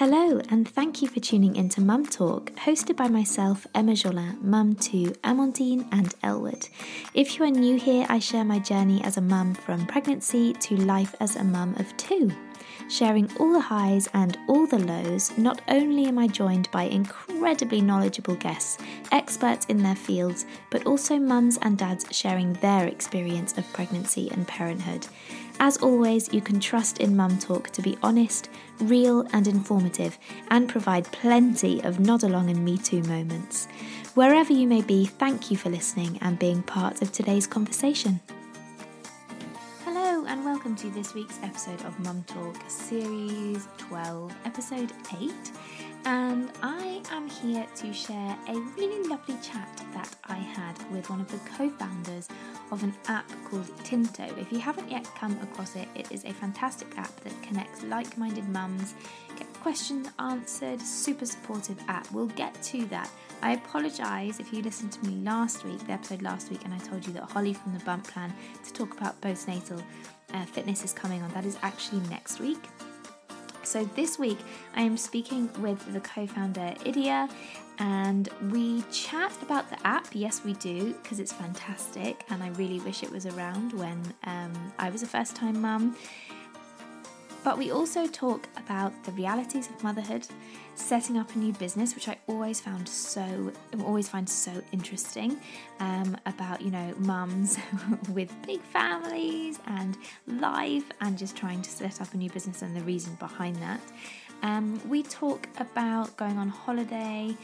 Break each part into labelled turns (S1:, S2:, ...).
S1: Hello, and thank you for tuning into Mum Talk, hosted by myself, Emma Jolin, mum to Amandine and Elwood. If you are new here, I share my journey as a mum from pregnancy to life as a mum of two. Sharing all the highs and all the lows, not only am I joined by incredibly knowledgeable guests, experts in their fields, but also mums and dads sharing their experience of pregnancy and parenthood. As always, you can trust in Mum Talk to be honest, real, and informative, and provide plenty of nod along and Me Too moments. Wherever you may be, thank you for listening and being part of today's conversation Hello, and welcome to this week's episode of Mum Talk, Series 12, Episode 8. And I am here to share a really lovely chat that I had with one of the co founders of an app called Tinto. If you haven't yet come across it, it is a fantastic app that connects like minded mums, get questions answered, super supportive app. We'll get to that. I apologise if you listened to me last week, the episode last week, and I told you that Holly from the Bump Plan to talk about postnatal uh, fitness is coming on. That is actually next week. So, this week I am speaking with the co founder Idia, and we chat about the app. Yes, we do, because it's fantastic, and I really wish it was around when um, I was a first time mum. But we also talk about the realities of motherhood, setting up a new business, which I always found so, always find so interesting. Um, about you know mums with big families and life, and just trying to set up a new business and the reason behind that. Um, we talk about going on holiday.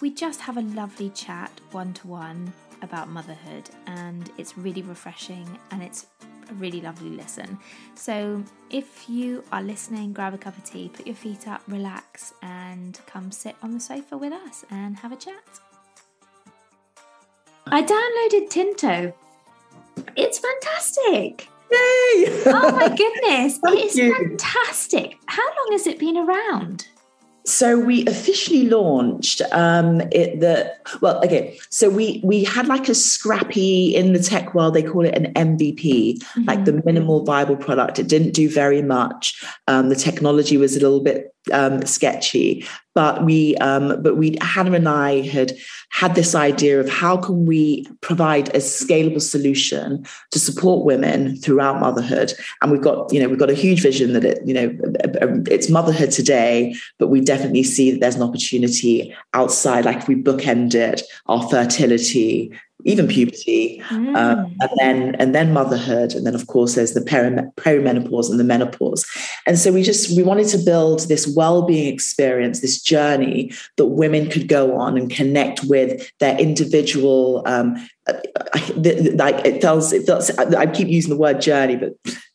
S1: We just have a lovely chat one to one about motherhood, and it's really refreshing and it's a really lovely listen. So, if you are listening, grab a cup of tea, put your feet up, relax, and come sit on the sofa with us and have a chat. I downloaded Tinto. It's fantastic.
S2: Yay!
S1: oh my goodness, it is you. fantastic. How long has it been around?
S2: So we officially launched um, it. The well, okay. So we we had like a scrappy in the tech world. They call it an MVP, mm-hmm. like the minimal viable product. It didn't do very much. Um, the technology was a little bit um, sketchy, but we um, but we Hannah and I had had this idea of how can we provide a scalable solution to support women throughout motherhood, and we've got you know we've got a huge vision that it you know it's motherhood today, but we definitely see that there's an opportunity outside, like if we bookend it, our fertility, even puberty, mm. um, and then and then motherhood, and then of course there's the perimenopause and the menopause. And so we just we wanted to build this well-being experience, this journey that women could go on and connect with their individual. Um, like it feels, it feels. I keep using the word journey, but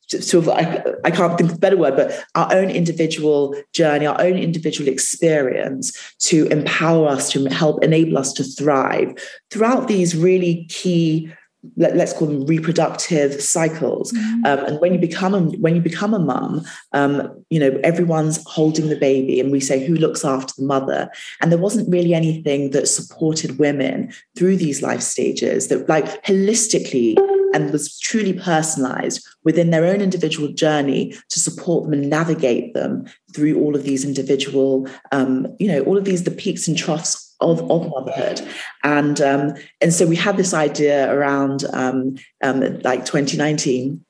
S2: sort of I, I can't think of a better word but our own individual journey our own individual experience to empower us to help enable us to thrive. Throughout these really key let, us call them reproductive cycles mm-hmm. um, and when you become a when you become a mum um, you know everyone's holding the baby and we say who looks after the mother and there wasn't really anything that supported women through these life stages that like holistically and was truly personalized within their own individual journey to support them and navigate them through all of these individual, um, you know, all of these the peaks and troughs of, of motherhood. And um, and so we had this idea around um, um like 2019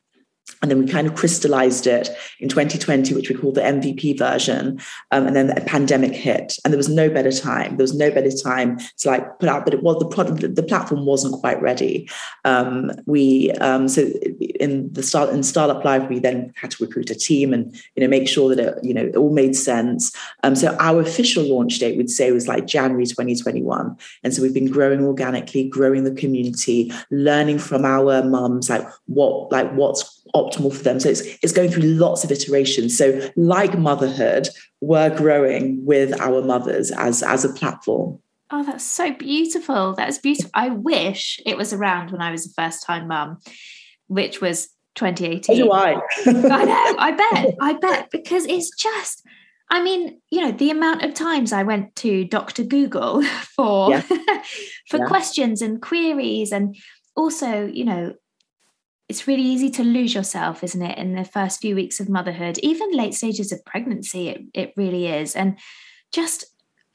S2: and then we kind of crystallized it in 2020, which we call the MVP version. Um, and then the pandemic hit, and there was no better time. There was no better time to like put out, but it was the product, the platform wasn't quite ready. Um, we um, so in the start in startup life, we then had to recruit a team and you know make sure that it you know it all made sense. Um, so our official launch date, we'd say, was like January 2021, and so we've been growing organically, growing the community, learning from our mums like what like what's optimal for them. So it's, it's going through lots of iterations. So, like motherhood, we're growing with our mothers as, as a platform.
S1: Oh, that's so beautiful. That's beautiful. I wish it was around when I was a first time mum, which was 2018.
S2: So do I.
S1: I know, I bet, I bet, because it's just, I mean, you know, the amount of times I went to Dr. Google for yeah. for yeah. questions and queries and also, you know, it's really easy to lose yourself, isn't it, in the first few weeks of motherhood, even late stages of pregnancy, it, it really is. And just,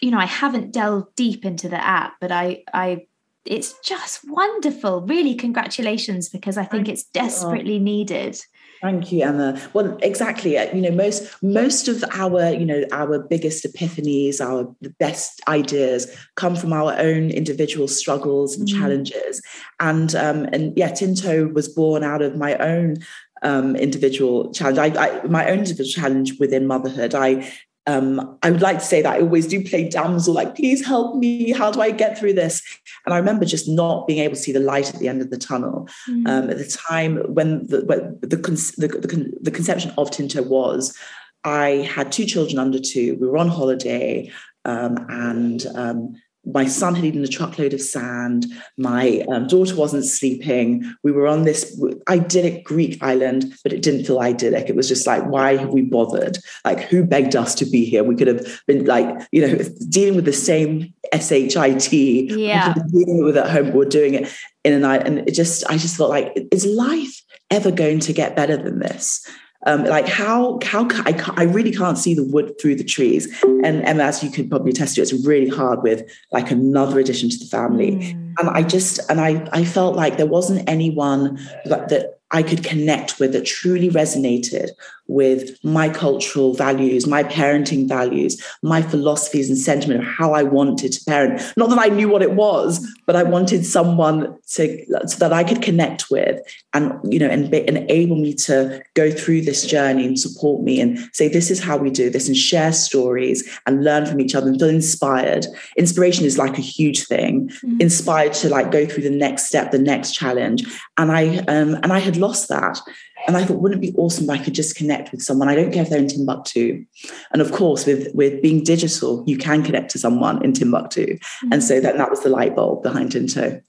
S1: you know, I haven't delved deep into the app, but I, I, it's just wonderful. Really, congratulations, because I think it's desperately needed.
S2: Thank you, Emma. Well, exactly. Uh, you know, most most of our, you know, our biggest epiphanies, our the best ideas come from our own individual struggles and mm. challenges. And um, and yeah, Tinto was born out of my own um, individual challenge. I, I, my own individual challenge within motherhood. I um, I would like to say that I always do play damsel, like, please help me. How do I get through this? And I remember just not being able to see the light at the end of the tunnel. Mm-hmm. Um, at the time when the, when the, the, the, the conception of Tinto was, I had two children under two. We were on holiday, um, and um, my son had eaten a truckload of sand. My um, daughter wasn't sleeping. We were on this idyllic Greek island, but it didn't feel idyllic. It was just like, why have we bothered? Like, who begged us to be here? We could have been like, you know, dealing with the same shit.
S1: Yeah,
S2: dealing with it at home. We're doing it in a night, and it just, I just felt like, is life ever going to get better than this? Um, like how how I, I really can't see the wood through the trees and, and as you could probably attest to it's really hard with like another addition to the family mm. and i just and i i felt like there wasn't anyone that, that I could connect with that truly resonated with my cultural values, my parenting values, my philosophies and sentiment of how I wanted to parent. Not that I knew what it was, but I wanted someone to so that I could connect with and you know and be, enable me to go through this journey and support me and say this is how we do this and share stories and learn from each other and feel inspired. Inspiration is like a huge thing. Mm-hmm. Inspired to like go through the next step, the next challenge. And I um and I had lost that. And I thought, wouldn't it be awesome if I could just connect with someone? I don't care if they're in Timbuktu. And of course, with, with being digital, you can connect to someone in Timbuktu. Mm-hmm. And so that, that was the light bulb behind Tinto.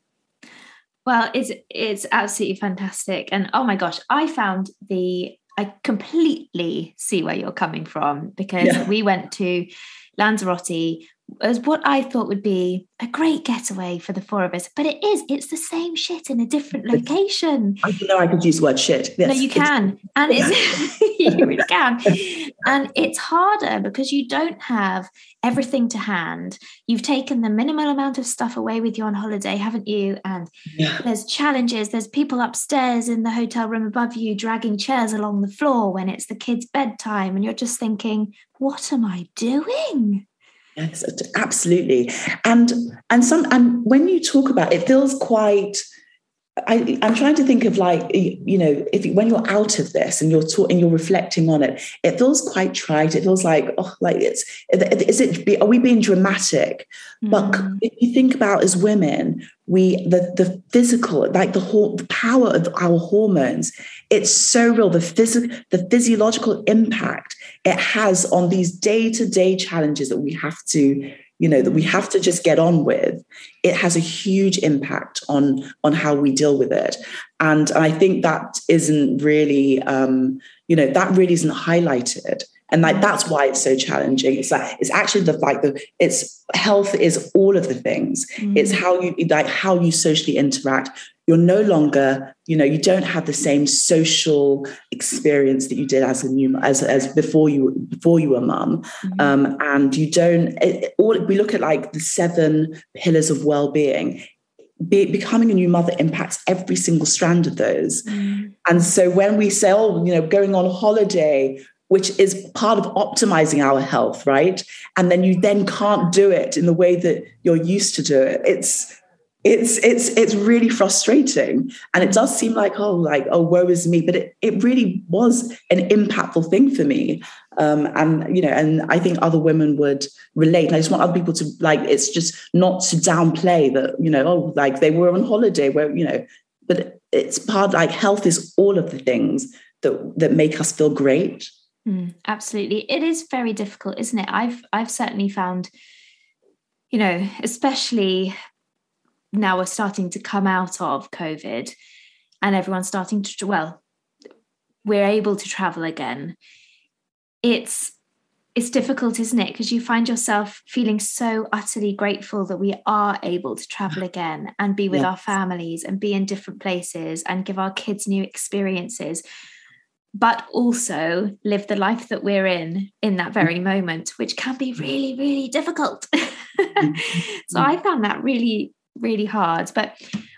S1: Well, it's it's absolutely fantastic. And oh my gosh, I found the I completely see where you're coming from because yeah. we went to Lanzarote as what I thought would be a great getaway for the four of us, but it is. It's the same shit in a different location.
S2: I know I could use the word shit.
S1: Yes. No, you can, and it's you really can, and it's harder because you don't have everything to hand. You've taken the minimal amount of stuff away with you on holiday, haven't you? And yeah. there's challenges. There's people upstairs in the hotel room above you dragging chairs along the floor when it's the kids' bedtime, and you're just thinking, "What am I doing?"
S2: Yes, absolutely. And and some and when you talk about it, feels quite I, am trying to think of like you know if when you're out of this and you're talking you're reflecting on it, it feels quite trite. It feels like oh, like it's is it are we being dramatic? Mm. But if you think about as women, we the the physical like the whole the power of our hormones. It's so real. The physical the physiological impact it has on these day to day challenges that we have to you know that we have to just get on with it has a huge impact on on how we deal with it. And i think that isn't really um you know that really isn't highlighted. And like that's why it's so challenging. It's like it's actually the like the it's health is all of the things. Mm. it's how you like how you socially interact you're no longer you know you don't have the same social experience that you did as a new as as before you before you were mum. Mm-hmm. um, and you don't it, all we look at like the seven pillars of well-being. Be, becoming a new mother impacts every single strand of those. Mm. and so when we say oh you know going on holiday which is part of optimizing our health right? And then you then can't do it in the way that you're used to do it. It's it's it's it's really frustrating. And it does seem like oh like oh woe is me. But it, it really was an impactful thing for me. Um, and you know and i think other women would relate. And i just want other people to like it's just not to downplay that you know oh like they were on holiday where you know. But it's part like health is all of the things that that make us feel great.
S1: Mm, absolutely. It is very difficult isn't it? I've i've certainly found you know especially now we're starting to come out of COVID and everyone's starting to, well, we're able to travel again. It's it's difficult, isn't it? Because you find yourself feeling so utterly grateful that we are able to travel again and be with yes. our families and be in different places and give our kids new experiences, but also live the life that we're in in that very moment, which can be really, really difficult. Mm-hmm. so I found that really, really hard. But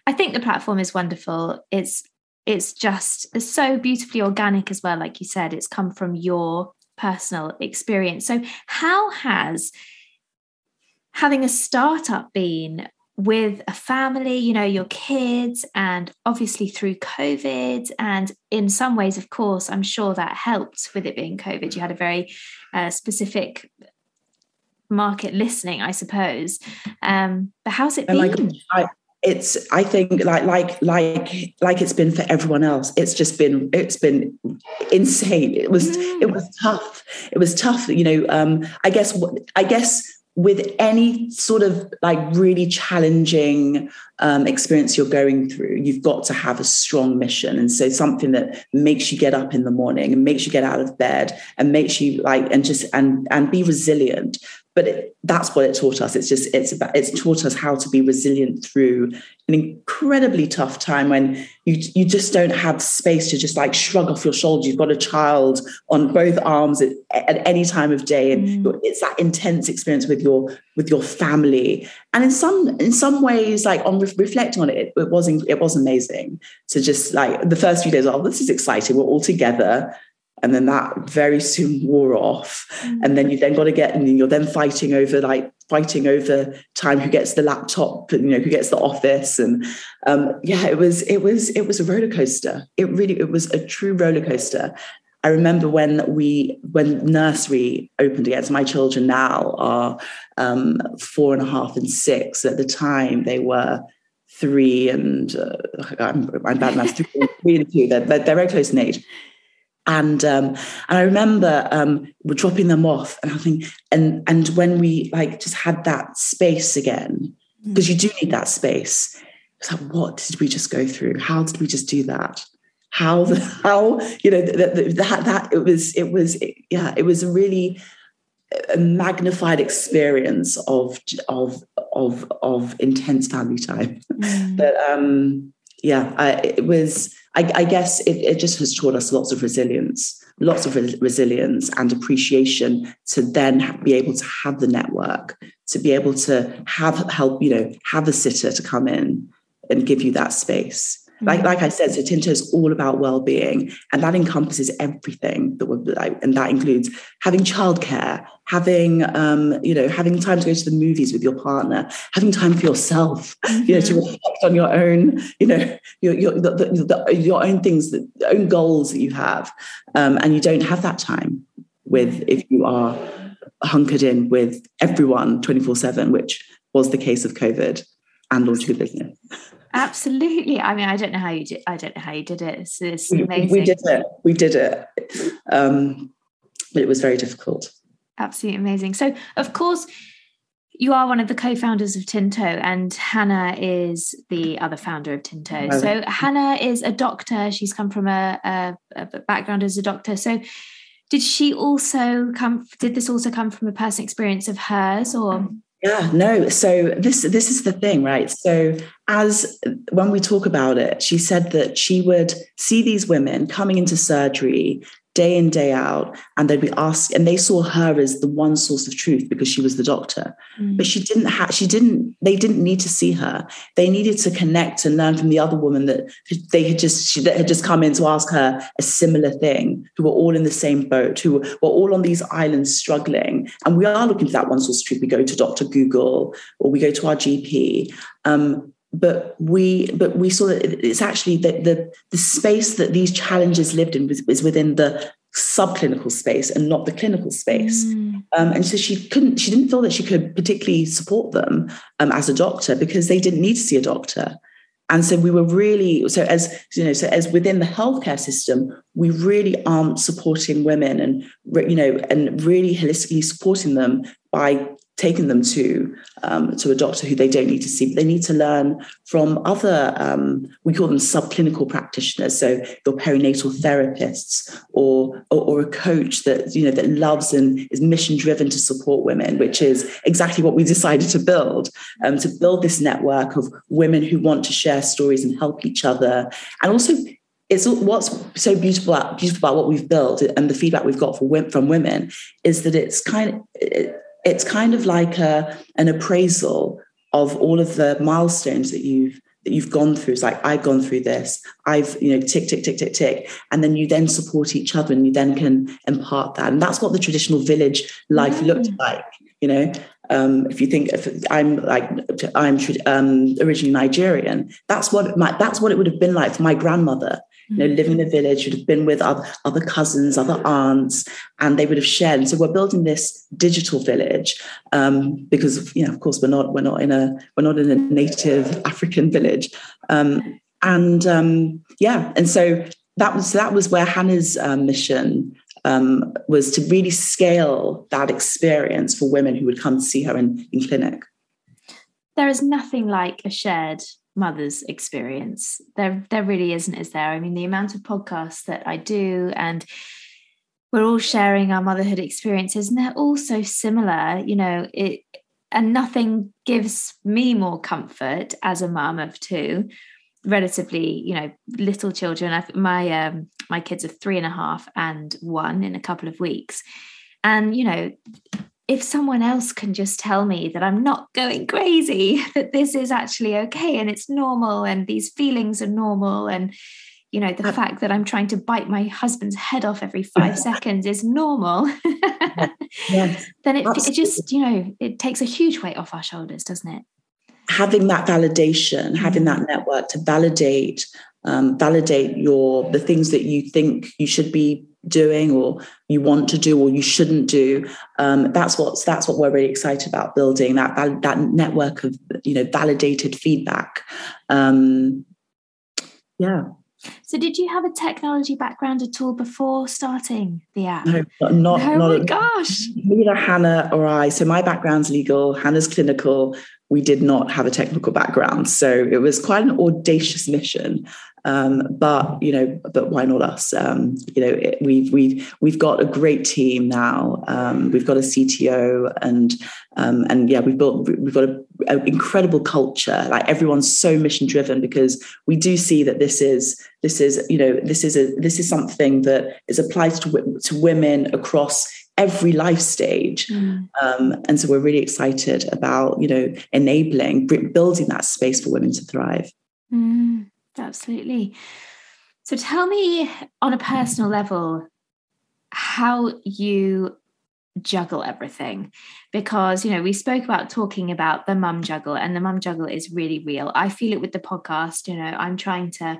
S1: I think the platform is wonderful. It's it's just it's so beautifully organic as well like you said it's come from your personal experience. So, how has having a startup been with a family, you know, your kids, and obviously through COVID. And in some ways, of course, I'm sure that helped with it being COVID. You had a very uh, specific market listening, I suppose. Um, but how's it been? I,
S2: it's i think like like like like it's been for everyone else it's just been it's been insane it was mm. it was tough it was tough you know um i guess i guess with any sort of like really challenging um, experience you're going through, you've got to have a strong mission. And so something that makes you get up in the morning and makes you get out of bed and makes you like and just and and be resilient but it, that's what it taught us. It's just it's about it's taught us how to be resilient through an incredibly tough time when you you just don't have space to just like shrug off your shoulders you've got a child on both arms at, at any time of day and mm. it's that intense experience with your with your family. And in some in some ways like on re- reflecting on it it was it was amazing to just like the first few days oh this is exciting. We're all together and then that very soon wore off mm. and then you then got to get and you're then fighting over like fighting over time who gets the laptop and you know who gets the office and um, yeah it was it was it was a roller coaster it really it was a true roller coaster I remember when we when nursery opened again. So my children now are um, four and a half and six. At the time, they were three and uh, I'm, I'm bad math. three and two. They're, they're, they're very close in age. And um, and I remember um, we're dropping them off, and I think, and and when we like just had that space again, because mm. you do need that space. It's like, what did we just go through? How did we just do that? How the how you know that that that it was it was yeah it was a really a magnified experience of of of of intense family time. Mm. But um, yeah, I, it was I, I guess it, it, just has taught us lots of resilience, lots of re- resilience and appreciation to then be able to have the network, to be able to have help, you know, have a sitter to come in and give you that space. Like, like I said, so Tinto is all about well-being, and that encompasses everything that would like, and that includes having childcare, having um, you know, having time to go to the movies with your partner, having time for yourself, mm-hmm. you know, to mm-hmm. reflect on your own, you know, your your the, the, the, your own things, the own goals that you have, um, and you don't have that time with if you are hunkered in with everyone 24 7 which was the case of covid and launching a business
S1: Absolutely. I mean, I don't know how you did. I don't know how you did it. It's, it's amazing.
S2: We, did it. We did it. Um, but it was very difficult.
S1: Absolutely amazing. So, of course, you are one of the co-founders of Tinto, and Hannah is the other founder of Tinto. Oh. So, Hannah is a doctor. She's come from a, a, a background as a doctor. So, did she also come? Did this also come from a personal experience of hers, or?
S2: Yeah, no. So this this is the thing, right? So as when we talk about it, she said that she would see these women coming into surgery day in day out and they'd be asked and they saw her as the one source of truth because she was the doctor. Mm. but she didn't have she didn't they didn't need to see her. They needed to connect and learn from the other woman that they had just she had just come in to ask her a similar thing who were all in the same boat who were all on these islands struggling. And we are looking for that one source of truth. We go to dr google or we go to our gp um, but we but we saw that it's actually that the the space that these challenges lived in was, was within the subclinical space and not the clinical space mm. um, and so she couldn't she didn't feel that she could particularly support them um, as a doctor because they didn't need to see a doctor and so we were really so as you know so as within the healthcare system we really aren't supporting women and you know and really holistically supporting them by taking them to um, to a doctor who they don't need to see. But they need to learn from other um, we call them subclinical practitioners, so your perinatal therapists or, or, or a coach that you know that loves and is mission driven to support women, which is exactly what we decided to build um, to build this network of women who want to share stories and help each other, and also it's what's so beautiful about, beautiful about what we've built and the feedback we've got for, from women is that it's kind of it's kind of like a, an appraisal of all of the milestones that you've that you've gone through. It's like I've gone through this. I've you know tick tick tick tick tick, and then you then support each other, and you then can impart that. And that's what the traditional village life mm. looked like. You know, um, if you think if I'm like I'm um, originally Nigerian, that's what my, that's what it would have been like for my grandmother you know, living in a village, would have been with other, other cousins, other aunts, and they would have shared. And so we're building this digital village um, because, you know, of course, we're not we're not in a we're not in a native African village, um, and um, yeah, and so that was that was where Hannah's um, mission um, was to really scale that experience for women who would come to see her in, in clinic.
S1: There is nothing like a shared mother's experience. There, there really isn't, is there? I mean, the amount of podcasts that I do and we're all sharing our motherhood experiences and they're all so similar, you know, it and nothing gives me more comfort as a mum of two relatively you know little children I've, my um my kids are three and a half and one in a couple of weeks and you know if someone else can just tell me that I'm not going crazy, that this is actually okay and it's normal and these feelings are normal and you know the uh, fact that I'm trying to bite my husband's head off every 5 seconds is normal. yes, then it, it just, you know, it takes a huge weight off our shoulders, doesn't it?
S2: Having that validation, having that mm. network to validate um, validate your the things that you think you should be doing or you want to do or you shouldn't do. Um, that's what's that's what we're really excited about building that that network of you know validated feedback. Um, yeah.
S1: So did you have a technology background at all before starting the app?
S2: No not
S1: oh
S2: not
S1: my gosh.
S2: Neither hannah or i. So my background's legal hannah's clinical. We did not have a technical background. So it was quite an audacious mission um, but you know, but why not us? Um, you know, it, we've we've we've got a great team now. Um, we've got a CTO, and um, and yeah, we've built we've got an incredible culture. Like everyone's so mission driven because we do see that this is this is you know this is a this is something that is applied to to women across every life stage mm. um, and so we're really excited about you know enabling building that space for women to thrive
S1: mm. Absolutely. So tell me on a personal level how you juggle everything because you know we spoke about talking about the mum juggle and the mum juggle is really real i feel it with the podcast you know i'm trying to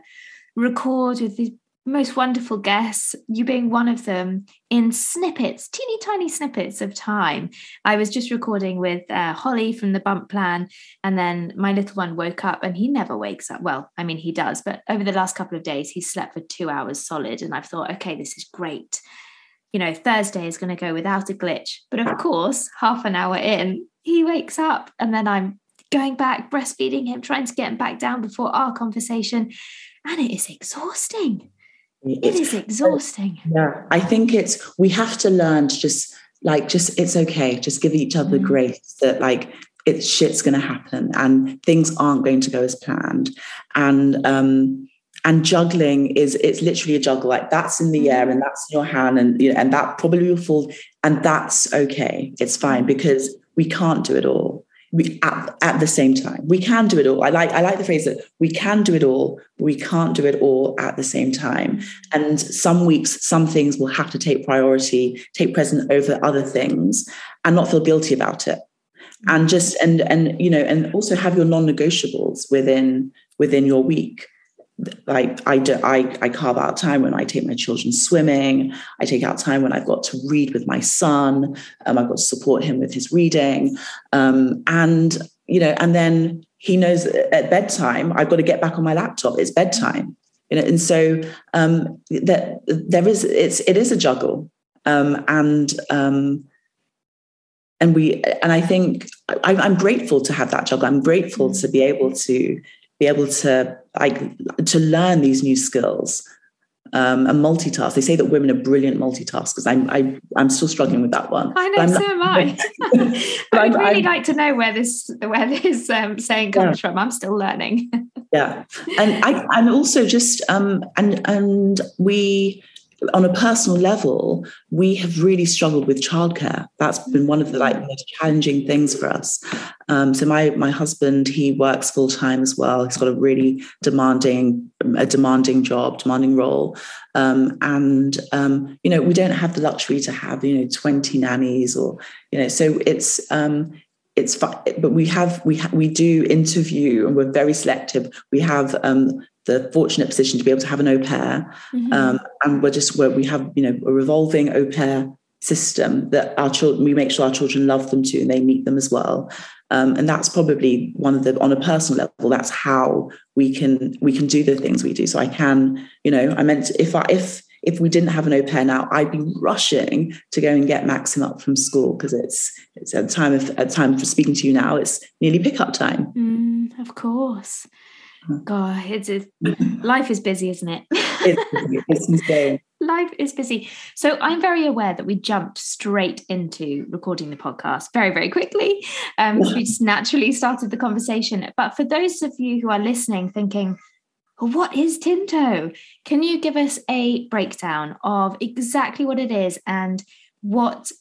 S1: record with these most wonderful guests, you being one of them, in snippets, teeny tiny snippets of time. I was just recording with uh, Holly from the Bump Plan, and then my little one woke up and he never wakes up. Well, I mean, he does, but over the last couple of days, he slept for two hours solid. And I've thought, okay, this is great. You know, Thursday is going to go without a glitch. But of course, half an hour in, he wakes up, and then I'm going back, breastfeeding him, trying to get him back down before our conversation. And it is exhausting it is exhausting.
S2: Yeah, I think it's we have to learn to just like just it's okay. Just give each other mm. grace that like it's shit's going to happen and things aren't going to go as planned and um and juggling is it's literally a juggle like that's in the air mm. and that's in your hand and you know and that probably will fall and that's okay it's fine mm. because we can't do it all we at, at the same time. We can do it all. I like i like the phrase that we can do it all but we can't do it all at the same time. And some weeks some things will have to take priority take precedent over other things and not feel guilty about it. And just and and you know and also have your non-negotiables within within your week like I do, I, I carve out time when I take my children swimming. I take out time when I've got to read with my son. Um, I've got to support him with his reading, um, and you know, and then he knows at bedtime I've got to get back on my laptop. It's bedtime. You know, and so um, that there is it's it is a juggle, um, and um, and we and I think I, am grateful to have that juggle. I'm grateful to be able to be able to like to learn these new skills um, and multitask. They say that women are brilliant multitaskers. I'm I, I'm still struggling with that one.
S1: I know, so am I. I'd really I'm, like to know where this where this um, saying comes yeah. from. I'm still learning.
S2: yeah, and I and also just um and and we on a personal level, we have really struggled with childcare. That's been one of the like most challenging things for us. Um, so my my husband he works full time as well. He's got a really demanding a demanding job, demanding role, um, and um, you know we don't have the luxury to have you know twenty nannies or you know so it's um, it's fun, but we have we ha- we do interview and we're very selective. We have um, the fortunate position to be able to have an au pair. Mm-hmm. Um, and we're just where we have, you know, a revolving au pair system that our children, we make sure our children love them too and they meet them as well. Um, and that's probably one of the on a personal level that's how we can we can do the things we do so i can you know i meant if i if if we didn't have an au pair now i'd be rushing to go and get maxim up from school because it's it's at time of at time for speaking to you now it's nearly pickup time
S1: mm, of course God, it's, it's life is busy, isn't it?
S2: it's insane.
S1: Life is busy. So I'm very aware that we jumped straight into recording the podcast very, very quickly. Um, we just naturally started the conversation. But for those of you who are listening, thinking, well, what is Tinto? Can you give us a breakdown of exactly what it is and what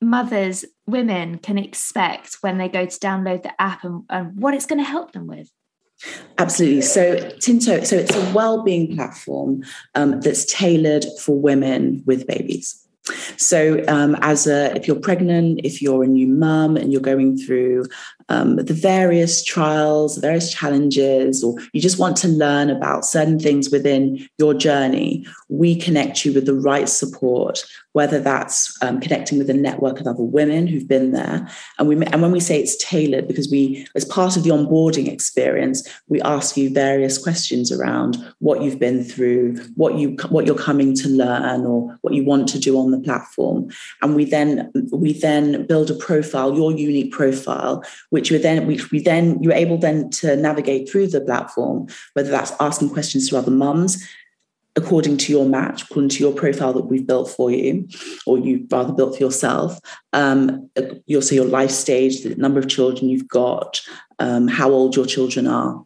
S1: mothers, women can expect when they go to download the app and, and what it's going to help them with?
S2: Absolutely. So Tinto, so it's a well-being platform um, that's tailored for women with babies. So, um, as a, if you're pregnant, if you're a new mum and you're going through um, the various trials, various challenges, or you just want to learn about certain things within your journey, we connect you with the right support, whether that's um, connecting with a network of other women who've been there. And, we, and when we say it's tailored, because we, as part of the onboarding experience, we ask you various questions around what you've been through, what, you, what you're coming to learn, or what you want to do on the platform. And we then, we then build a profile, your unique profile, which you then which we then you're able then to navigate through the platform, whether that's asking questions to other mums according to your match, according to your profile that we've built for you, or you've rather built for yourself. Um, you'll see your life stage, the number of children you've got, um, how old your children are,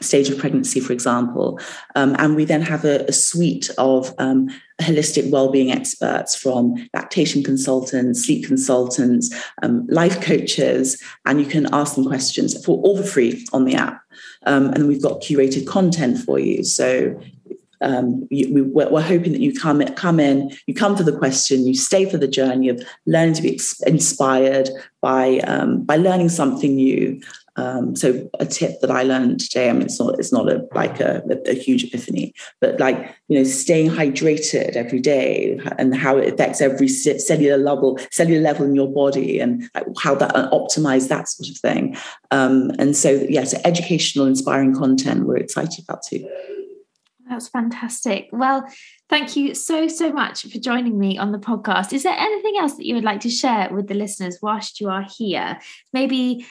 S2: stage of pregnancy, for example. Um, and we then have a, a suite of um, holistic well-being experts from lactation consultants, sleep consultants, um, life coaches, and you can ask them questions for all for free on the app. Um, and we've got curated content for you. So um, you, we, are hoping that you come come in, you come for the question, you stay for the journey of learning to be inspired by um, by learning something new, um, so a tip that I learned today, I mean, it's not it's not a like a, a, huge epiphany, but like you know, staying hydrated every day and how it affects every cellular level cellular level in your body and how that uh, optimize that sort of thing. Um, and so yes, yeah, so educational, inspiring content we're excited about too.
S1: That's fantastic. Well, thank you so, so much for joining me on the podcast. Is there anything else that you would like to share with the listeners whilst you are here? Maybe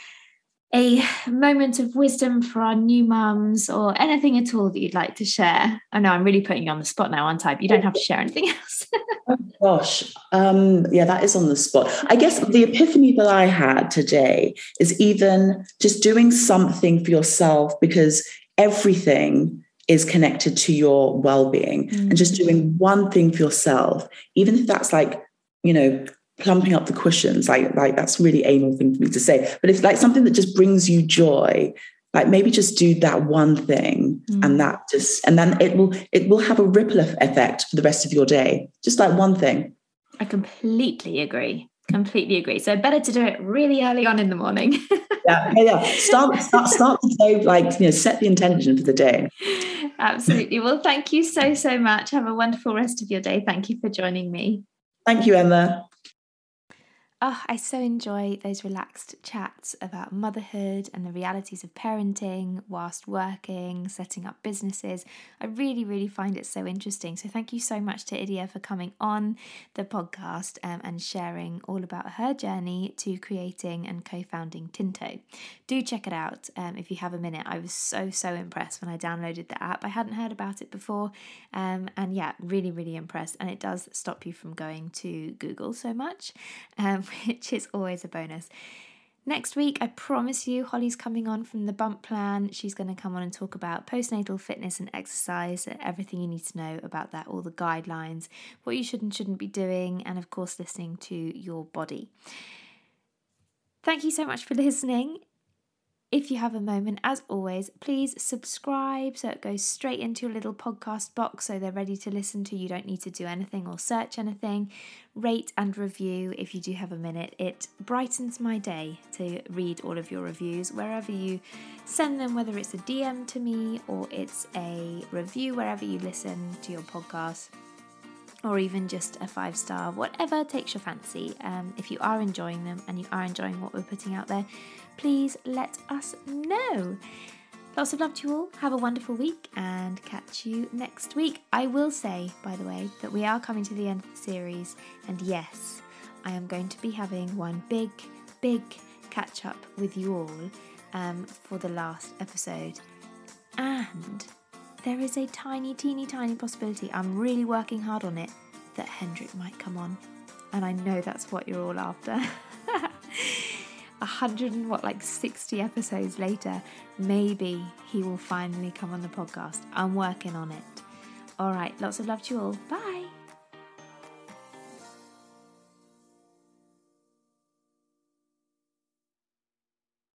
S1: a moment of wisdom for our new mums or anything at all that you'd like to share? I know I'm really putting you on the spot now, aren't I? But you don't have to share anything else.
S2: oh gosh. Um, yeah, that is on the spot. I guess the epiphany that I had today is even just doing something for yourself because everything is connected to your well-being mm-hmm. and just mm. doing one thing for yourself even if that's like you know plumping up the cushions like like that's really anal thing for me to say but it's like something that just brings you joy like maybe just do that one thing mm. and that just and then it will it will have a ripple effect for the rest of your day just like one thing
S1: i completely agree completely agree. So better to do it really early on in the morning.
S2: Yeah yeah yeah. Start start start the day like you know set the intention for the day.
S1: Absolutely. Well thank you so so much. Have a wonderful rest of your day. Thank you for joining me.
S2: Thank you emma
S1: Oh, I so enjoy those relaxed chats about motherhood and the realities of parenting whilst working, setting up businesses. I really, really find it so interesting. So, thank you so much to Idia for coming on the podcast um, and sharing all about her journey to creating and co founding Tinto. Do check it out um, if you have a minute. I was so, so impressed when I downloaded the app. I hadn't heard about it before. Um, and yeah, really, really impressed. And it does stop you from going to Google so much. Which is always a bonus. Next week, I promise you, Holly's coming on from the bump plan. She's going to come on and talk about postnatal fitness and exercise, uh, everything you need to know about that, all the guidelines, what you should and shouldn't be doing, and of course, listening to your body. Thank you so much for listening. If you have a moment, as always, please subscribe so it goes straight into your little podcast box so they're ready to listen to. You don't need to do anything or search anything. Rate and review if you do have a minute. It brightens my day to read all of your reviews wherever you send them, whether it's a DM to me or it's a review wherever you listen to your podcast or even just a five star, whatever takes your fancy. Um, if you are enjoying them and you are enjoying what we're putting out there, please let us know. Lots of love to you all. Have a wonderful week and catch you next week. I will say, by the way, that we are coming to the end of the series, and yes, I am going to be having one big, big catch up with you all um, for the last episode. And there is a tiny, teeny, tiny possibility, I'm really working hard on it, that Hendrik might come on. And I know that's what you're all after. A hundred and what, like 60 episodes later, maybe he will finally come on the podcast. I'm working on it. All right, lots of love to you all. Bye.